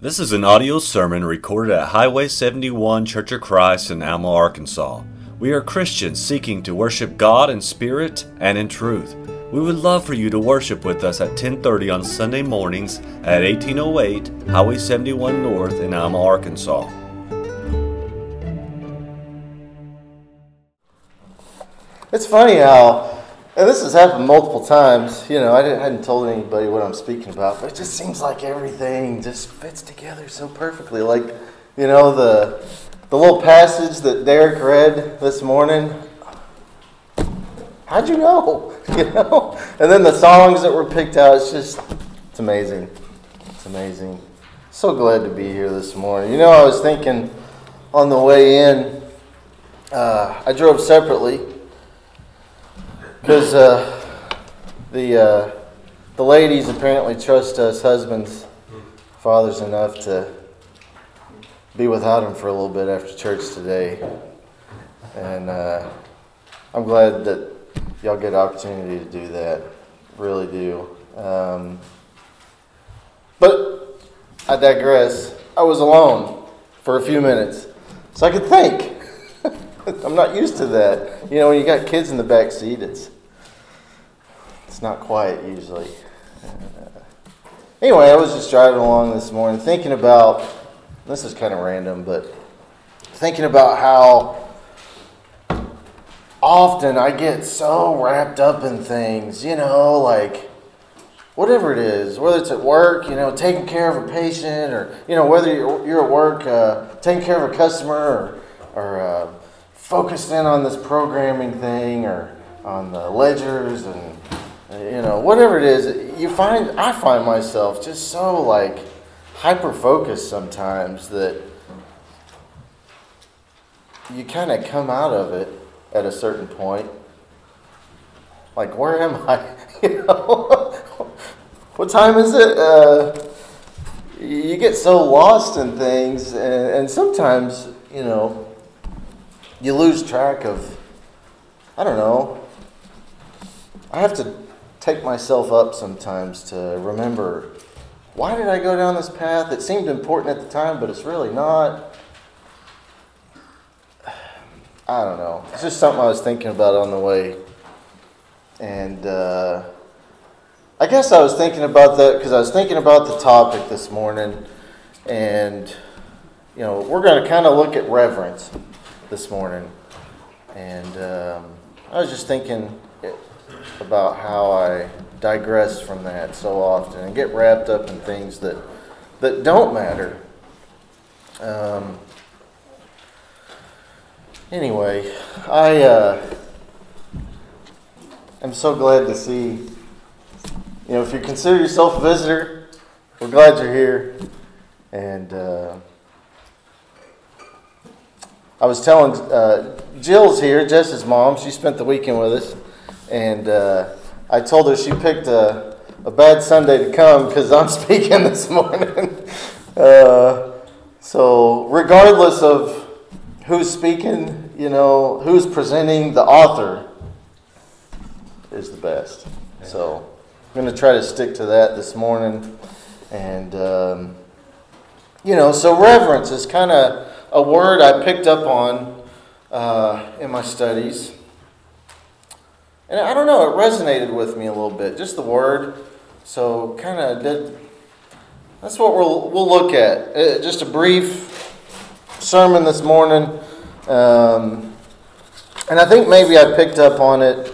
This is an audio sermon recorded at Highway 71 Church of Christ in Alma, Arkansas. We are Christians seeking to worship God in spirit and in truth. We would love for you to worship with us at 10:30 on Sunday mornings at 1808 Highway 71 North in Alma, Arkansas. It's funny how, and this has happened multiple times. You know, I didn't, hadn't told anybody what I'm speaking about, but it just seems like everything just fits together so perfectly. Like, you know, the the little passage that Derek read this morning. How'd you know? You know, and then the songs that were picked out. It's just, it's amazing. It's amazing. So glad to be here this morning. You know, I was thinking on the way in. Uh, I drove separately because uh, the uh, the ladies apparently trust us husbands, fathers enough to be without him for a little bit after church today, and uh, I'm glad that y'all get opportunity to do that. Really do. Um, but I digress. I was alone for a few minutes, so I could think. I'm not used to that. You know, when you got kids in the back seat, it's it's not quiet usually. Uh, anyway, I was just driving along this morning thinking about this is kind of random, but thinking about how often I get so wrapped up in things, you know, like whatever it is, whether it's at work, you know, taking care of a patient, or you know, whether you're, you're at work uh, taking care of a customer, or, or uh, focused in on this programming thing, or on the ledgers, and you know, whatever it is, you find I find myself just so like hyper focused sometimes that you kind of come out of it at a certain point. Like, where am I? You know, what time is it? Uh, you get so lost in things, and, and sometimes, you know, you lose track of, I don't know. I have to take myself up sometimes to remember why did I go down this path? It seemed important at the time, but it's really not. I don't know. It's just something I was thinking about on the way. And uh, I guess I was thinking about that because I was thinking about the topic this morning. And, you know, we're going to kind of look at reverence this morning. And um, I was just thinking about how I digress from that so often and get wrapped up in things that, that don't matter. Um, Anyway, I uh, am so glad to see. You know, if you consider yourself a visitor, we're glad you're here. And uh, I was telling uh, Jill's here, Jess's mom. She spent the weekend with us, and uh, I told her she picked a, a bad Sunday to come because I'm speaking this morning. Uh, so, regardless of who's speaking, you know, who's presenting, the author is the best. So I'm going to try to stick to that this morning. And, um, you know, so reverence is kind of a word I picked up on uh, in my studies. And I don't know, it resonated with me a little bit, just the word. So kind of did. That's what we'll, we'll look at. Uh, just a brief sermon this morning. Um, and I think maybe I picked up on it,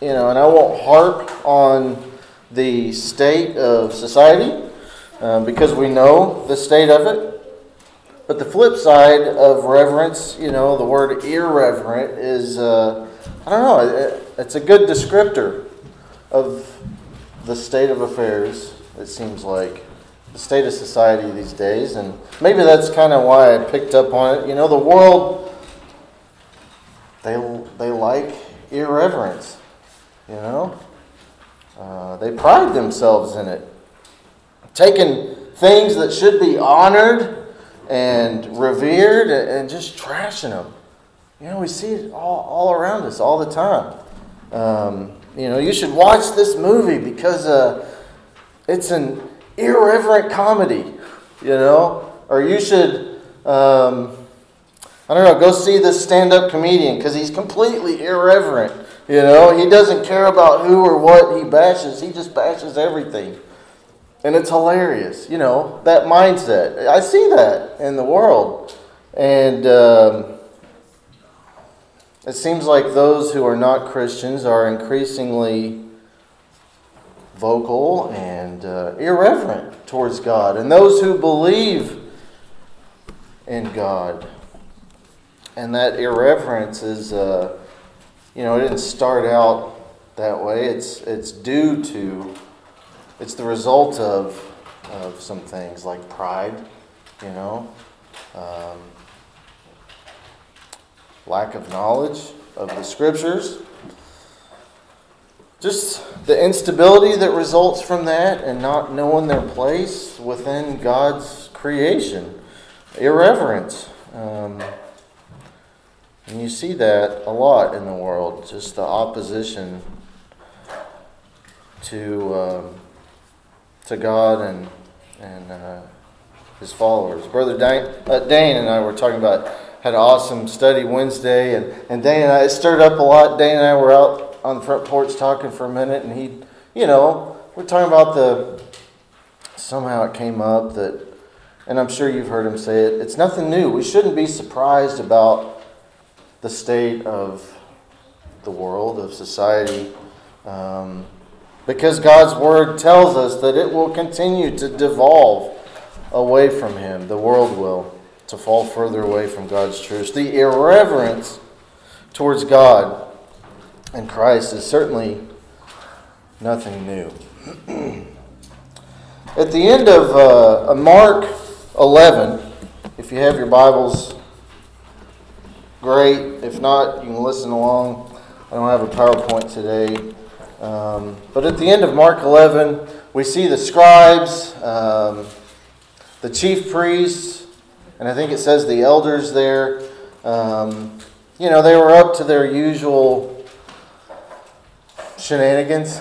you know, and I won't harp on the state of society um, because we know the state of it. But the flip side of reverence, you know, the word irreverent is, uh, I don't know, it, it's a good descriptor of the state of affairs, it seems like the state of society these days, and maybe that's kind of why I picked up on it. You know, the world they they like irreverence. You know, uh, they pride themselves in it, taking things that should be honored and revered and just trashing them. You know, we see it all, all around us all the time. Um, you know, you should watch this movie because uh, it's an irreverent comedy, you know, or you should, um, I don't know, go see this stand up comedian because he's completely irreverent. You know, he doesn't care about who or what he bashes, he just bashes everything. And it's hilarious, you know, that mindset. I see that in the world. And um, it seems like those who are not Christians are increasingly vocal and uh, irreverent towards God. And those who believe in God. And that irreverence is, uh, you know, it didn't start out that way. It's, it's due to, it's the result of, of some things like pride, you know, um, lack of knowledge of the scriptures just the instability that results from that and not knowing their place within God's creation. Irreverence. Um, and you see that a lot in the world, just the opposition to, um, to God and, and uh, his followers. Brother Dane, uh, Dane and I were talking about, had an awesome study Wednesday, and, and Dane and I, stirred up a lot. Dane and I were out on the front porch talking for a minute, and he, you know, we're talking about the. Somehow it came up that, and I'm sure you've heard him say it. It's nothing new. We shouldn't be surprised about the state of the world of society, um, because God's word tells us that it will continue to devolve away from Him. The world will to fall further away from God's truth. The irreverence towards God and Christ is certainly nothing new. At the end of uh, Mark 11, if you have your Bibles, great. If not, you can listen along. I don't have a PowerPoint today. Um, but at the end of Mark 11, we see the scribes, um, the chief priests, and I think it says the elders there. Um, you know, they were up to their usual shenanigans.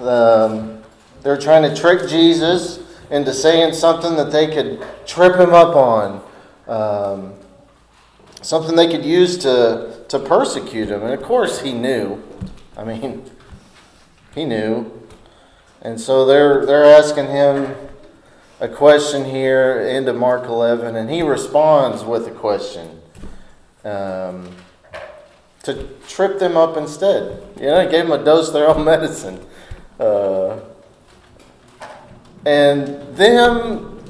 Um, they're trying to trick Jesus into saying something that they could trip him up on, um, something they could use to, to persecute him. And of course, he knew. I mean, he knew. And so they're, they're asking him a question here into Mark 11, and he responds with a question. Um, to trip them up instead. You know, gave them a dose of their own medicine. Uh, and them,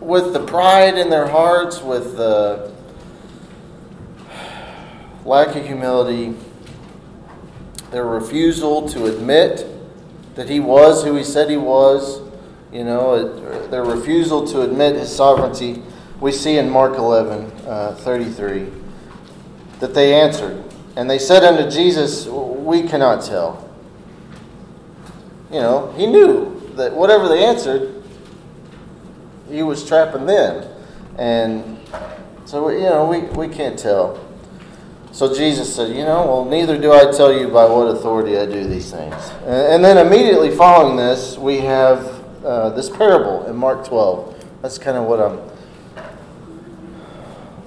with the pride in their hearts, with the lack of humility, their refusal to admit that he was who he said he was, you know, their refusal to admit his sovereignty, we see in Mark 11 uh, 33 that they answered. And they said unto Jesus, We cannot tell. You know, he knew that whatever they answered, he was trapping them. And so, you know, we, we can't tell. So Jesus said, You know, well, neither do I tell you by what authority I do these things. And, then immediately following this, we have uh, this parable in Mark 12. That's kind of what I'm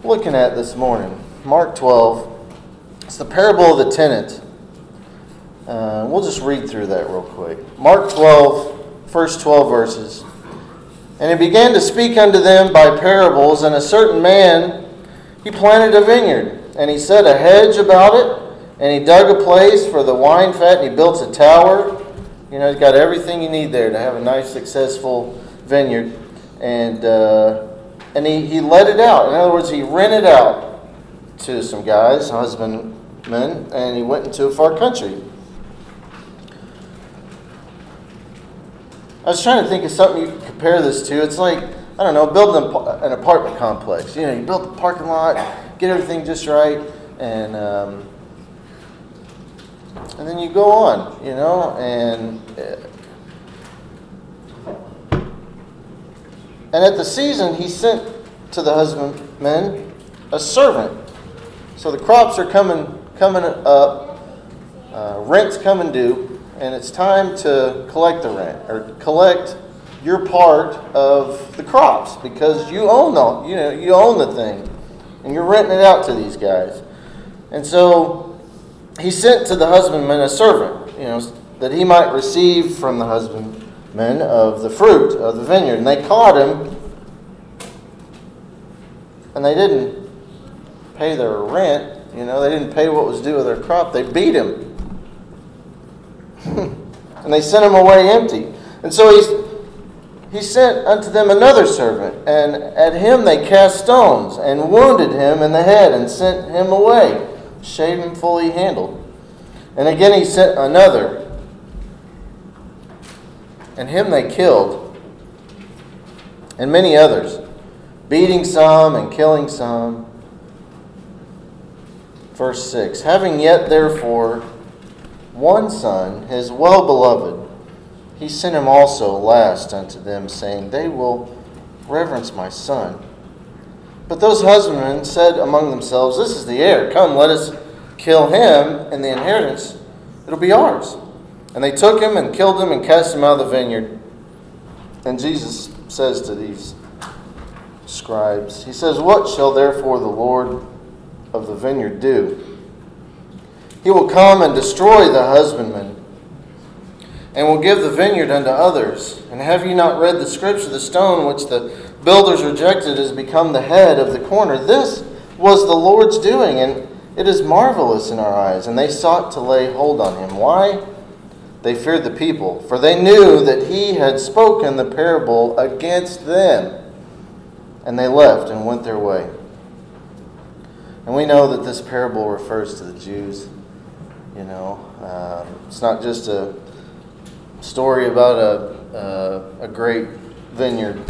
looking at this morning. Mark 12. It's the parable of the tenant. Uh, we'll just read through that real quick. Mark 12, first 12 verses. And he began to speak unto them by parables, and a certain man, he planted a vineyard, and he set a hedge about it, and he dug a place for the wine fat, and he built a tower. You know, he's got everything you need there to have a nice, successful vineyard. And, uh, and he, he let it out. In other words, he rented out to some guys, husband men, and he went into a far country. I was trying to think of something you could compare this to. It's like, I don't know, building an apartment complex. You know, you build the parking lot, get everything just right, and um, and then you go on, you know, and and at the season he sent to the husbandmen a servant. So the crops are coming coming up, uh, rent's coming due, and it's time to collect the rent or collect you're part of the crops because you own the you know you own the thing, and you're renting it out to these guys. And so he sent to the husbandman a servant, you know, that he might receive from the husbandman of the fruit of the vineyard. And they caught him, and they didn't pay their rent. You know, they didn't pay what was due of their crop. They beat him. and they sent him away empty. And so he, he sent unto them another servant, and at him they cast stones, and wounded him in the head, and sent him away, shamefully handled. And again he sent another, and him they killed, and many others, beating some and killing some. Verse 6 Having yet therefore one son, his well beloved, he sent him also last unto them, saying, They will reverence my son. But those husbandmen said among themselves, This is the heir. Come, let us kill him, and the inheritance, it'll be ours. And they took him and killed him and cast him out of the vineyard. And Jesus says to these scribes, He says, What shall therefore the Lord of the vineyard do? He will come and destroy the husbandman, and will give the vineyard unto others. And have you not read the scripture? The stone which the builders rejected has become the head of the corner. This was the Lord's doing, and it is marvelous in our eyes. And they sought to lay hold on him. Why? They feared the people, for they knew that he had spoken the parable against them. And they left and went their way. And we know that this parable refers to the Jews. You know, um, it's not just a story about a, a, a great vineyard.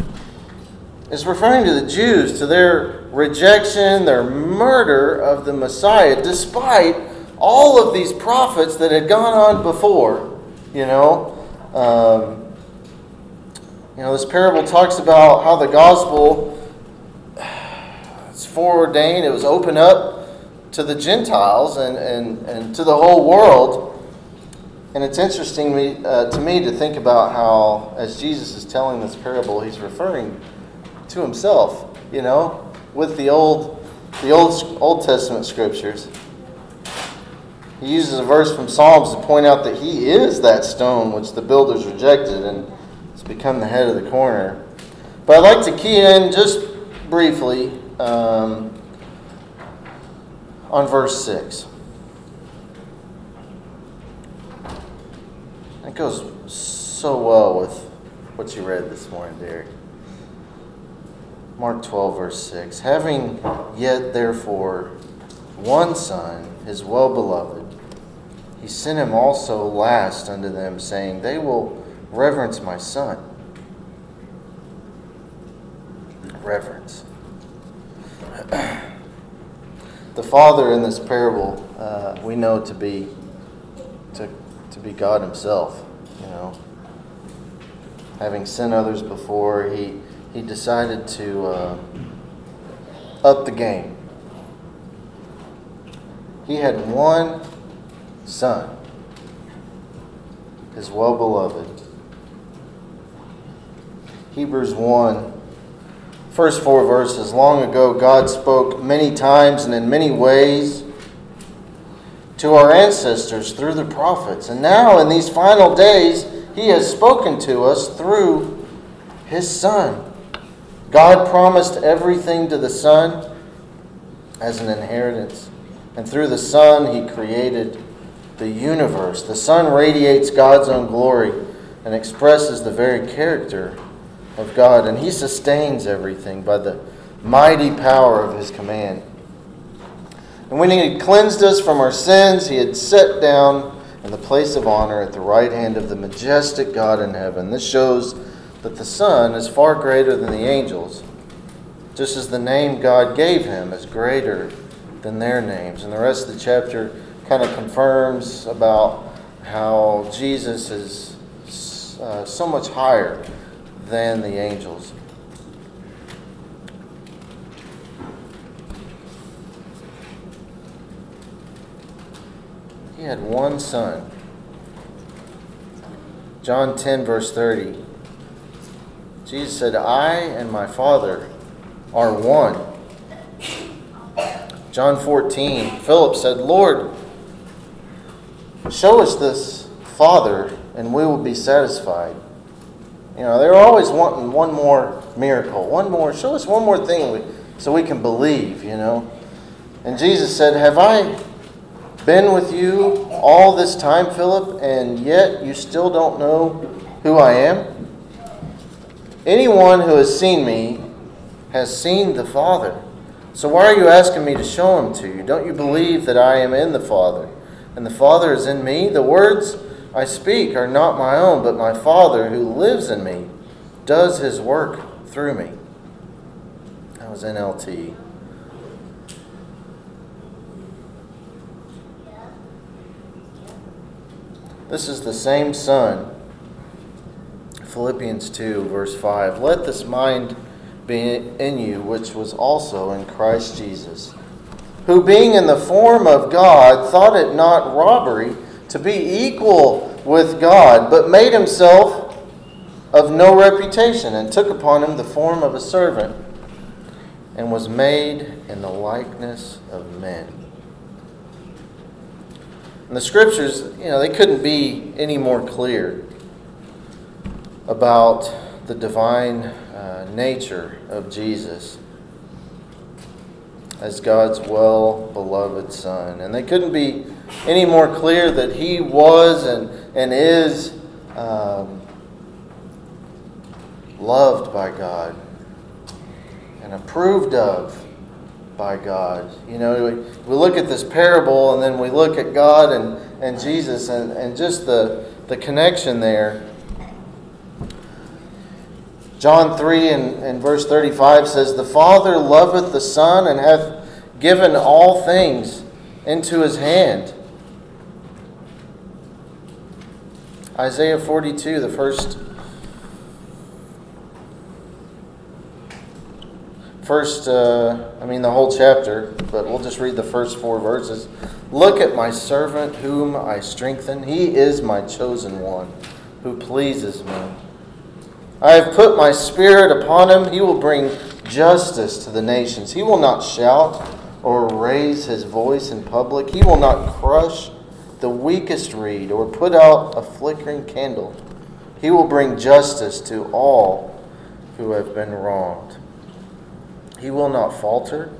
It's referring to the Jews, to their rejection, their murder of the Messiah, despite all of these prophets that had gone on before. You know, um, you know, this parable talks about how the gospel is foreordained. It was opened up to the Gentiles and, and, and to the whole world. And it's interesting me, uh, to me to think about how, as Jesus is telling this parable, he's referring to himself, you know, with the old, the old, old Testament scriptures. He uses a verse from Psalms to point out that he is that stone which the builders rejected and has become the head of the corner. But I'd like to key in just briefly um, on verse 6. It goes so well with what you read this morning, Derek. Mark 12, verse 6. Having yet, therefore, one son, his well beloved, he sent him also last unto them, saying, They will reverence my son. Reverence. the father in this parable uh, we know to be to be God Himself. You know, having sent others before, he he decided to uh, up the game. He had one son, his well beloved. Hebrews 1 first four verses. Long ago, God spoke many times and in many ways to our ancestors through the prophets. And now, in these final days, He has spoken to us through His Son. God promised everything to the Son as an inheritance. And through the Son, He created the universe. The Son radiates God's own glory and expresses the very character of God, and He sustains everything by the mighty power of His command. And when He had cleansed us from our sins, He had set down in the place of honor at the right hand of the majestic God in heaven. This shows that the Son is far greater than the angels, just as the name God gave Him is greater than their names. And the rest of the chapter kind of confirms about how Jesus is uh, so much higher than the angels. Had one son. John 10, verse 30. Jesus said, I and my Father are one. John 14, Philip said, Lord, show us this Father, and we will be satisfied. You know, they're always wanting one more miracle, one more, show us one more thing so we can believe, you know. And Jesus said, Have I been with you all this time, Philip, and yet you still don't know who I am? Anyone who has seen me has seen the Father. So why are you asking me to show him to you? Don't you believe that I am in the Father, and the Father is in me? The words I speak are not my own, but my Father who lives in me does his work through me. That was NLT. This is the same Son. Philippians 2, verse 5. Let this mind be in you, which was also in Christ Jesus, who being in the form of God, thought it not robbery to be equal with God, but made himself of no reputation, and took upon him the form of a servant, and was made in the likeness of men. And the scriptures, you know, they couldn't be any more clear about the divine uh, nature of Jesus as God's well beloved Son. And they couldn't be any more clear that He was and, and is um, loved by God and approved of by God. You know, we, we look at this parable and then we look at God and, and Jesus and, and just the, the connection there. John 3 and, and verse 35 says, The Father loveth the Son and hath given all things into his hand. Isaiah 42, the first first, uh, I mean, the whole chapter, but we'll just read the first four verses. Look at my servant whom I strengthen. He is my chosen one who pleases me. I have put my spirit upon him. He will bring justice to the nations. He will not shout or raise his voice in public. He will not crush the weakest reed or put out a flickering candle. He will bring justice to all who have been wronged. He will not falter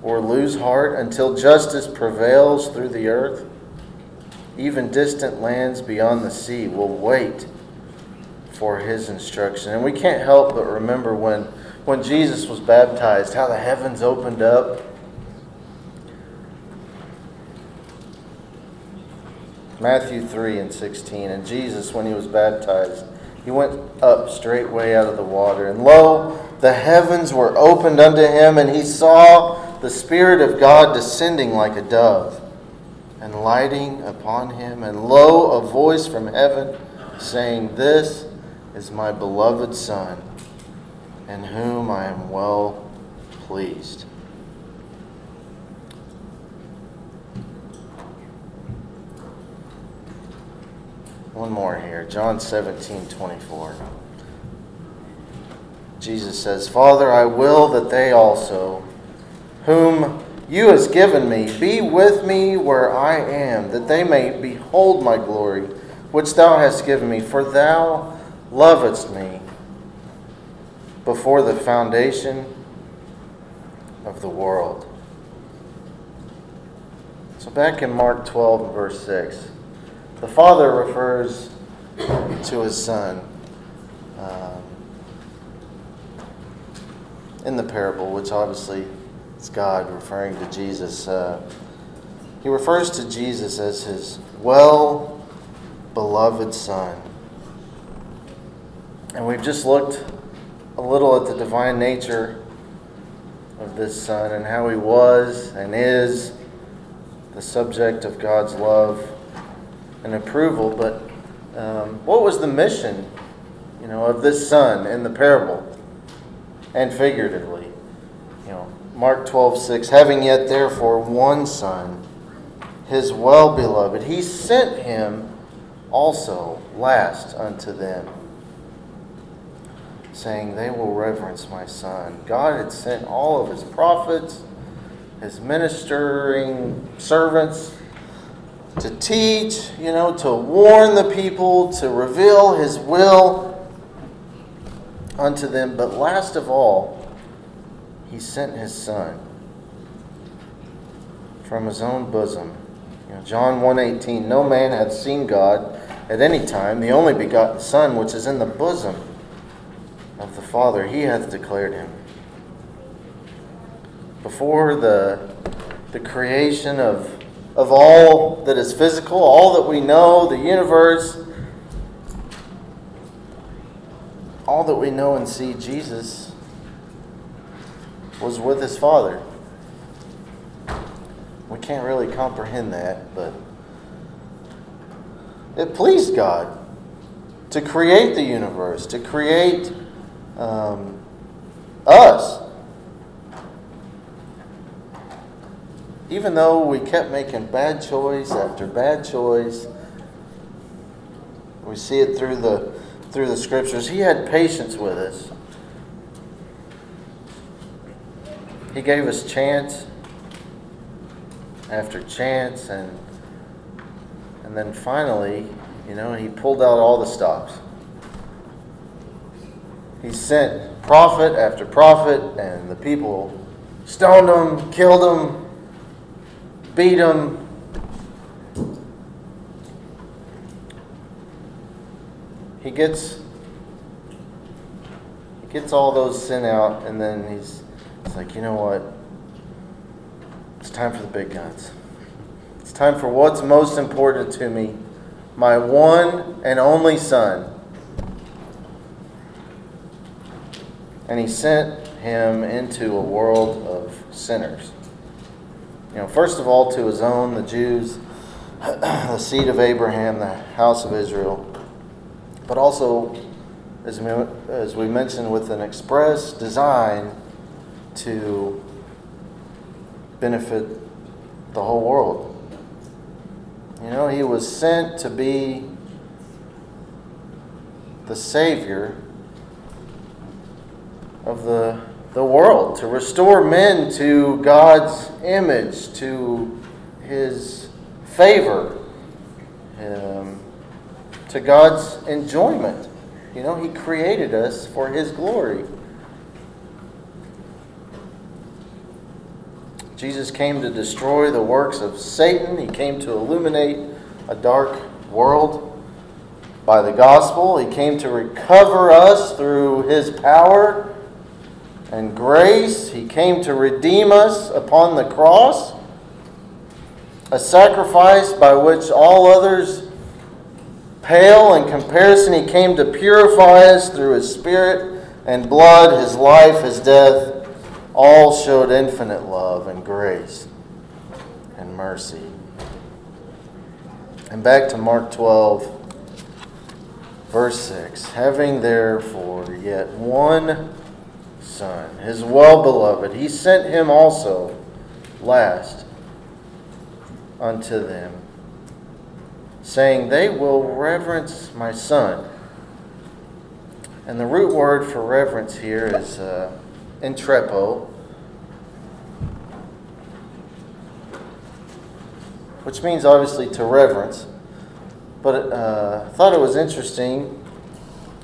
or lose heart until justice prevails through the earth. Even distant lands beyond the sea will wait for his instruction. And we can't help but remember when, when Jesus was baptized, how the heavens opened up. Matthew 3 and 16. And Jesus, when he was baptized, he went up straightway out of the water. And lo, the heavens were opened unto him, and he saw the Spirit of God descending like a dove and lighting upon him. And lo, a voice from heaven saying, This is my beloved Son, in whom I am well pleased. One more here. John 17, 24. Jesus says, Father, I will that they also, whom you hast given me, be with me where I am, that they may behold my glory, which thou hast given me. For thou lovedst me before the foundation of the world. So back in Mark 12, verse 6, the Father refers to his Son. Um, in the parable, which obviously is God referring to Jesus, uh, he refers to Jesus as his well beloved Son. And we've just looked a little at the divine nature of this Son and how he was and is the subject of God's love and approval. But um, what was the mission, you know, of this Son in the parable? And figuratively. You know, Mark 12, 6, having yet therefore one son, his well beloved, he sent him also last unto them. saying, They will reverence my son. God had sent all of his prophets, his ministering servants to teach, you know, to warn the people, to reveal his will unto them. But last of all, he sent his son from his own bosom. You know, John 1:18 No man hath seen God at any time, the only begotten Son which is in the bosom of the Father, he hath declared him. Before the the creation of of all that is physical, all that we know, the universe, all that we know and see, Jesus was with his Father. We can't really comprehend that, but it pleased God to create the universe, to create um, us. Even though we kept making bad choice after bad choice, we see it through the through the scriptures. He had patience with us. He gave us chance after chance and and then finally, you know, he pulled out all the stops. He sent prophet after prophet and the people stoned him, killed him, beat him. Gets he gets all those sin out and then he's, he's like, you know what? It's time for the big guns. It's time for what's most important to me my one and only Son. And he sent him into a world of sinners. You know, first of all, to his own, the Jews, the seed of Abraham, the house of Israel, but also, as we, as we mentioned, with an express design to benefit the whole world. You know, he was sent to be the Savior of the, the world, to restore men to God's image, to his favor, um, to God's enjoyment. You know, he created us for his glory. Jesus came to destroy the works of Satan. He came to illuminate a dark world by the gospel. He came to recover us through his power and grace. He came to redeem us upon the cross, a sacrifice by which all others pale in comparison. He came to purify us through his spirit and blood, his life, his death all showed infinite love and grace and mercy. And back to Mark 12, verse 6. Having therefore yet one Son, his well beloved, he sent him also last unto them, saying, They will reverence my Son. And the root word for reverence here is. Uh, entrepo, which means obviously to reverence. But uh, I thought it was interesting.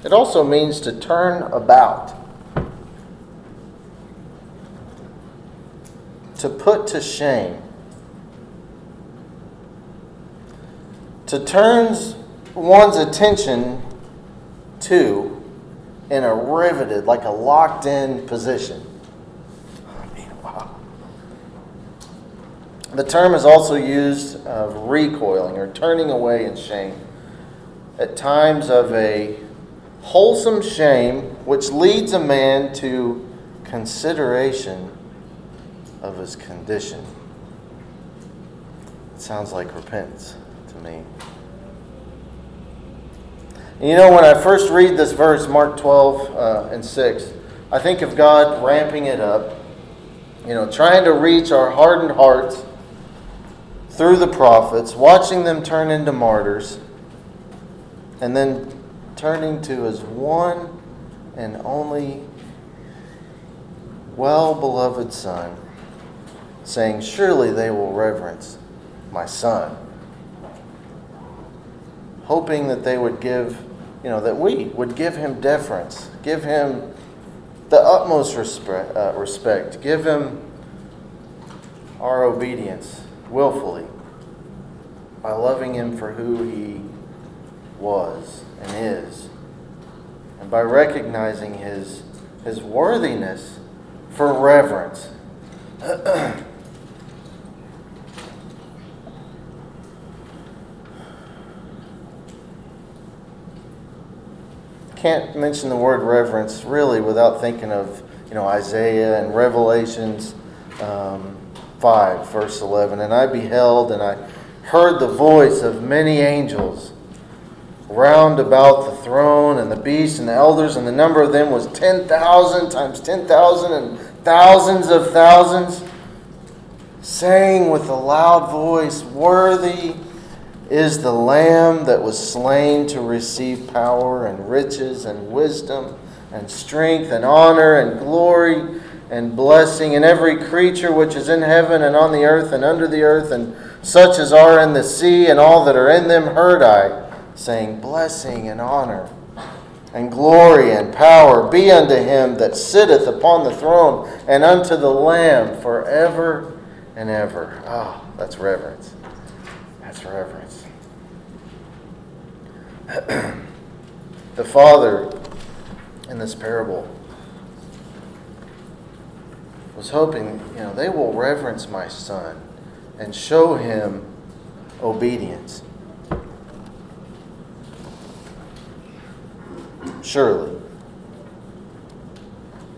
It also means to turn about, to put to shame, to turn one's attention to in a riveted, like a locked in position. The term is also used of recoiling or turning away in shame. At times of a wholesome shame, which leads a man to consideration of his condition. It sounds like repentance to me. You know, when I first read this verse, Mark 12 uh, and 6, I think of God ramping it up, you know, trying to reach our hardened hearts through the prophets, watching them turn into martyrs, and then turning to his one and only well beloved Son, saying, Surely they will reverence my Son. Hoping that they would give, you know, that we would give him deference, give him the utmost respect, uh, respect give him our obedience willfully by loving him for who he was and is, and by recognizing his, his worthiness for reverence. Can't mention the word reverence really without thinking of you know Isaiah and Revelations um, five, verse eleven. And I beheld, and I heard the voice of many angels round about the throne and the beast and the elders, and the number of them was 10,000 times 10,000 and thousands of thousands, saying with a loud voice, Worthy is the Lamb that was slain to receive power and riches and wisdom and strength and honor and glory and blessing, and every creature which is in heaven and on the earth and under the earth, and such as are in the sea and all that are in them, heard I saying, Blessing and honor and glory and power be unto him that sitteth upon the throne and unto the Lamb forever and ever. Ah, oh, that's reverence. That's reverence. the Father in this parable was hoping, you know, they will reverence my Son and show him obedience. surely.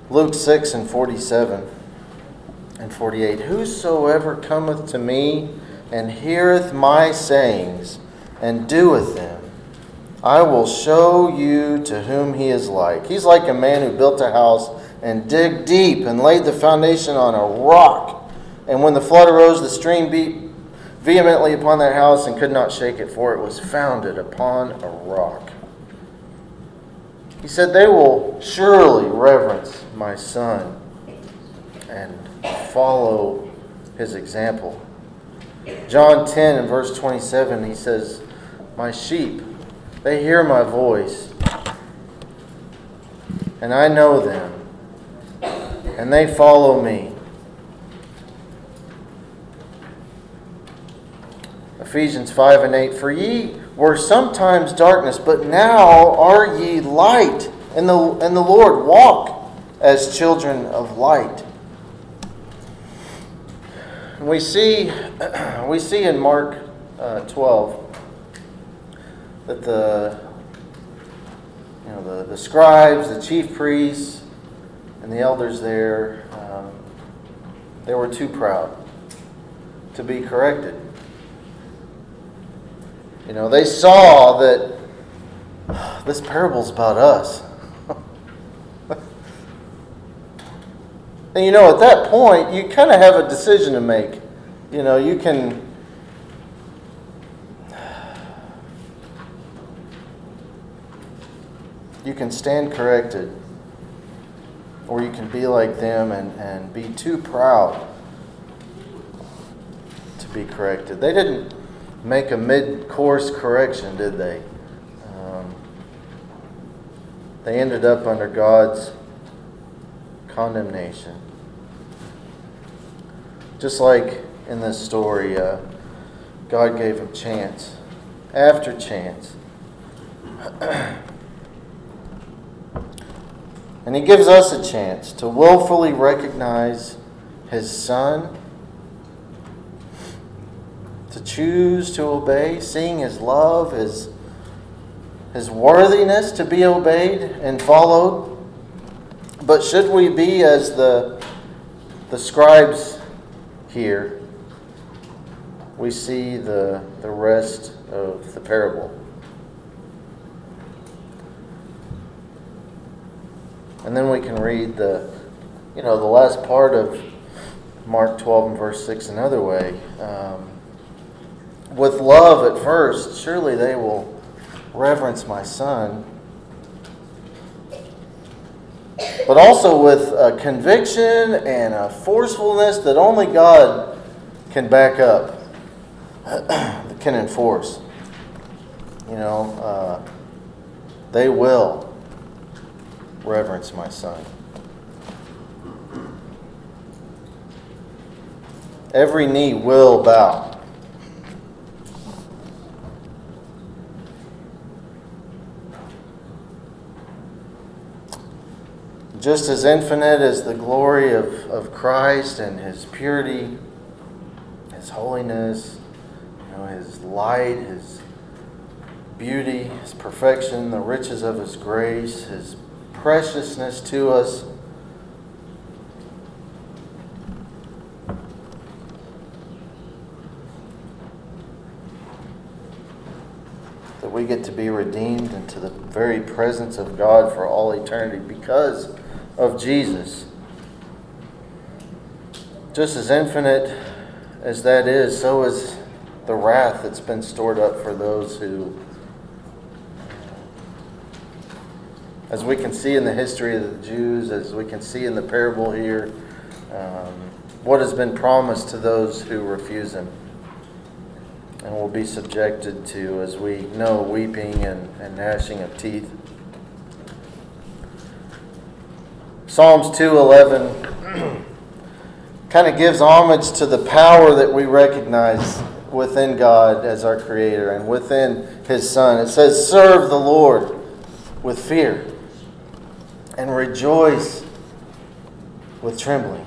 Luke 6 and 47 and 48 Whosoever cometh to me and heareth my sayings and doeth them, I will show you to whom he is like. He's like a man who built a house and dig deep and laid the foundation on a rock. And when the flood arose, the stream beat vehemently upon that house and could not shake it, for it was founded upon a rock. He said, They will surely reverence my son and follow his example. John 10 and verse 27, he says, My sheep, they hear my voice, and I know them, and they follow me. Ephesians 5 and 8, For ye were sometimes darkness, but now are ye light in the, in the Lord. Walk as children of light. We see, we see in Mark uh, 12 that the, you know, the, the scribes, the chief priests, and the elders there, um, they were too proud to be corrected. You know, they saw that this parable's about us. and you know, at that point, you kind of have a decision to make. You know, you can. You can stand corrected, or you can be like them and, and be too proud to be corrected. They didn't make a mid course correction, did they? Um, they ended up under God's condemnation. Just like in this story, uh, God gave him chance after chance. and He gives us a chance to willfully recognize His Son to choose to obey, seeing his love, his, his worthiness to be obeyed and followed. But should we be as the, the scribes here, we see the, the rest of the parable. And then we can read the, you know, the last part of Mark 12 and verse 6 another way. Um, with love at first, surely they will reverence my son. but also with a conviction and a forcefulness that only God can back up, can enforce. You know, uh, they will reverence my son. Every knee will bow. just as infinite as the glory of, of Christ and his purity, his holiness, you know, his light, his beauty, his perfection, the riches of his grace, his preciousness to us. That we get to be redeemed into the very presence of God for all eternity because of Jesus. Just as infinite as that is, so is the wrath that's been stored up for those who, as we can see in the history of the Jews, as we can see in the parable here, um, what has been promised to those who refuse Him and will be subjected to, as we know, weeping and, and gnashing of teeth. Psalms 2:11 kind of gives homage to the power that we recognize within God as our creator and within his son. It says serve the Lord with fear and rejoice with trembling.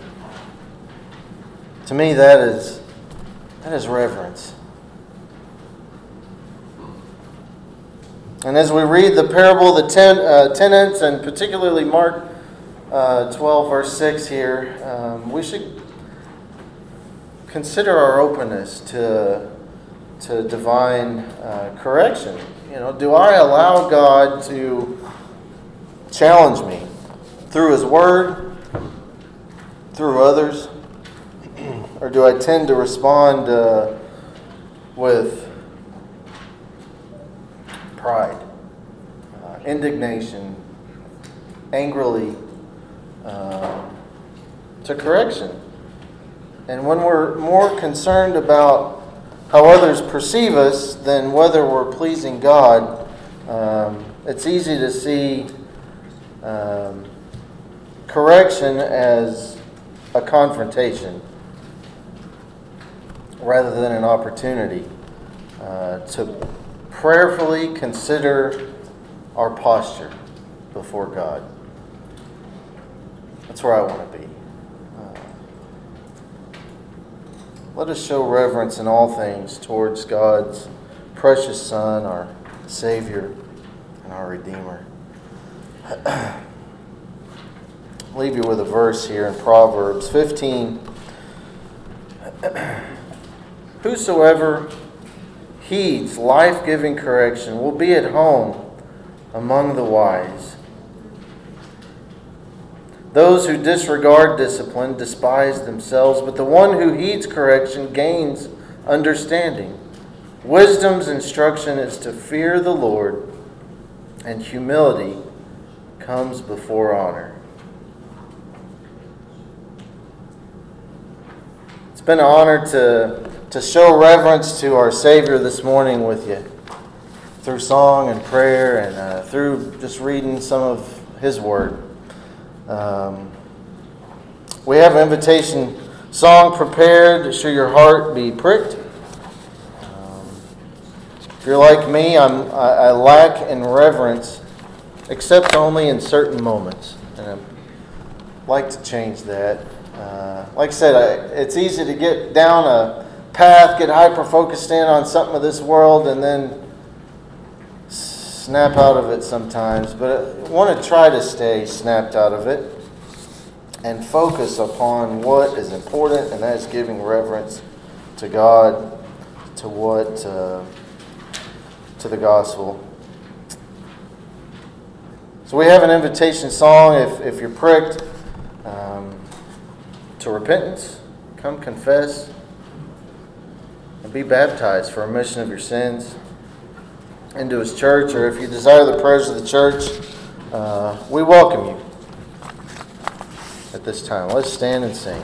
To me that is that is reverence. And as we read the parable of the ten, uh, tenants, and particularly Mark uh, 12, verse 6 here, um, we should consider our openness to, to divine uh, correction. You know, do I allow God to challenge me through His Word, through others, or do I tend to respond uh, with pride, uh, indignation, angrily? uh, to correction. And when we're more concerned about how others perceive us than whether we're pleasing God, um, it's easy to see um, correction as a confrontation rather than an opportunity uh, to prayerfully consider our posture before God. That's where I want to be. Uh, let us show reverence in all things towards God's precious Son, our Savior, and our Redeemer. leave you with a verse here in Proverbs 15. Whosoever heeds life giving correction will be at home among the wise. Those who disregard discipline despise themselves, but the one who heeds correction gains understanding. Wisdom's instruction is to fear the Lord, and humility comes before honor. It's been an honor to, to show reverence to our Savior this morning with you through song and prayer and uh, through just reading some of His Word. Um, we have an invitation song prepared. Should your heart be pricked? Um, if you're like me, I'm, I, I, lack in reverence, except only in certain moments. And I'd like to change that. Uh, like I said, I, it's easy to get down a path, get hyper focused in on something of this world, and then snap out of it sometimes, but I want to try to stay snapped out of it and focus upon what is important, and that is giving reverence to God, to what, uh, to the gospel. So we have an invitation song. If, if you're pricked um, to repentance, come confess and be baptized for remission of your sins into his church, or if you desire the prayers of the church, uh, we welcome you. at this time. Let's stand and sing.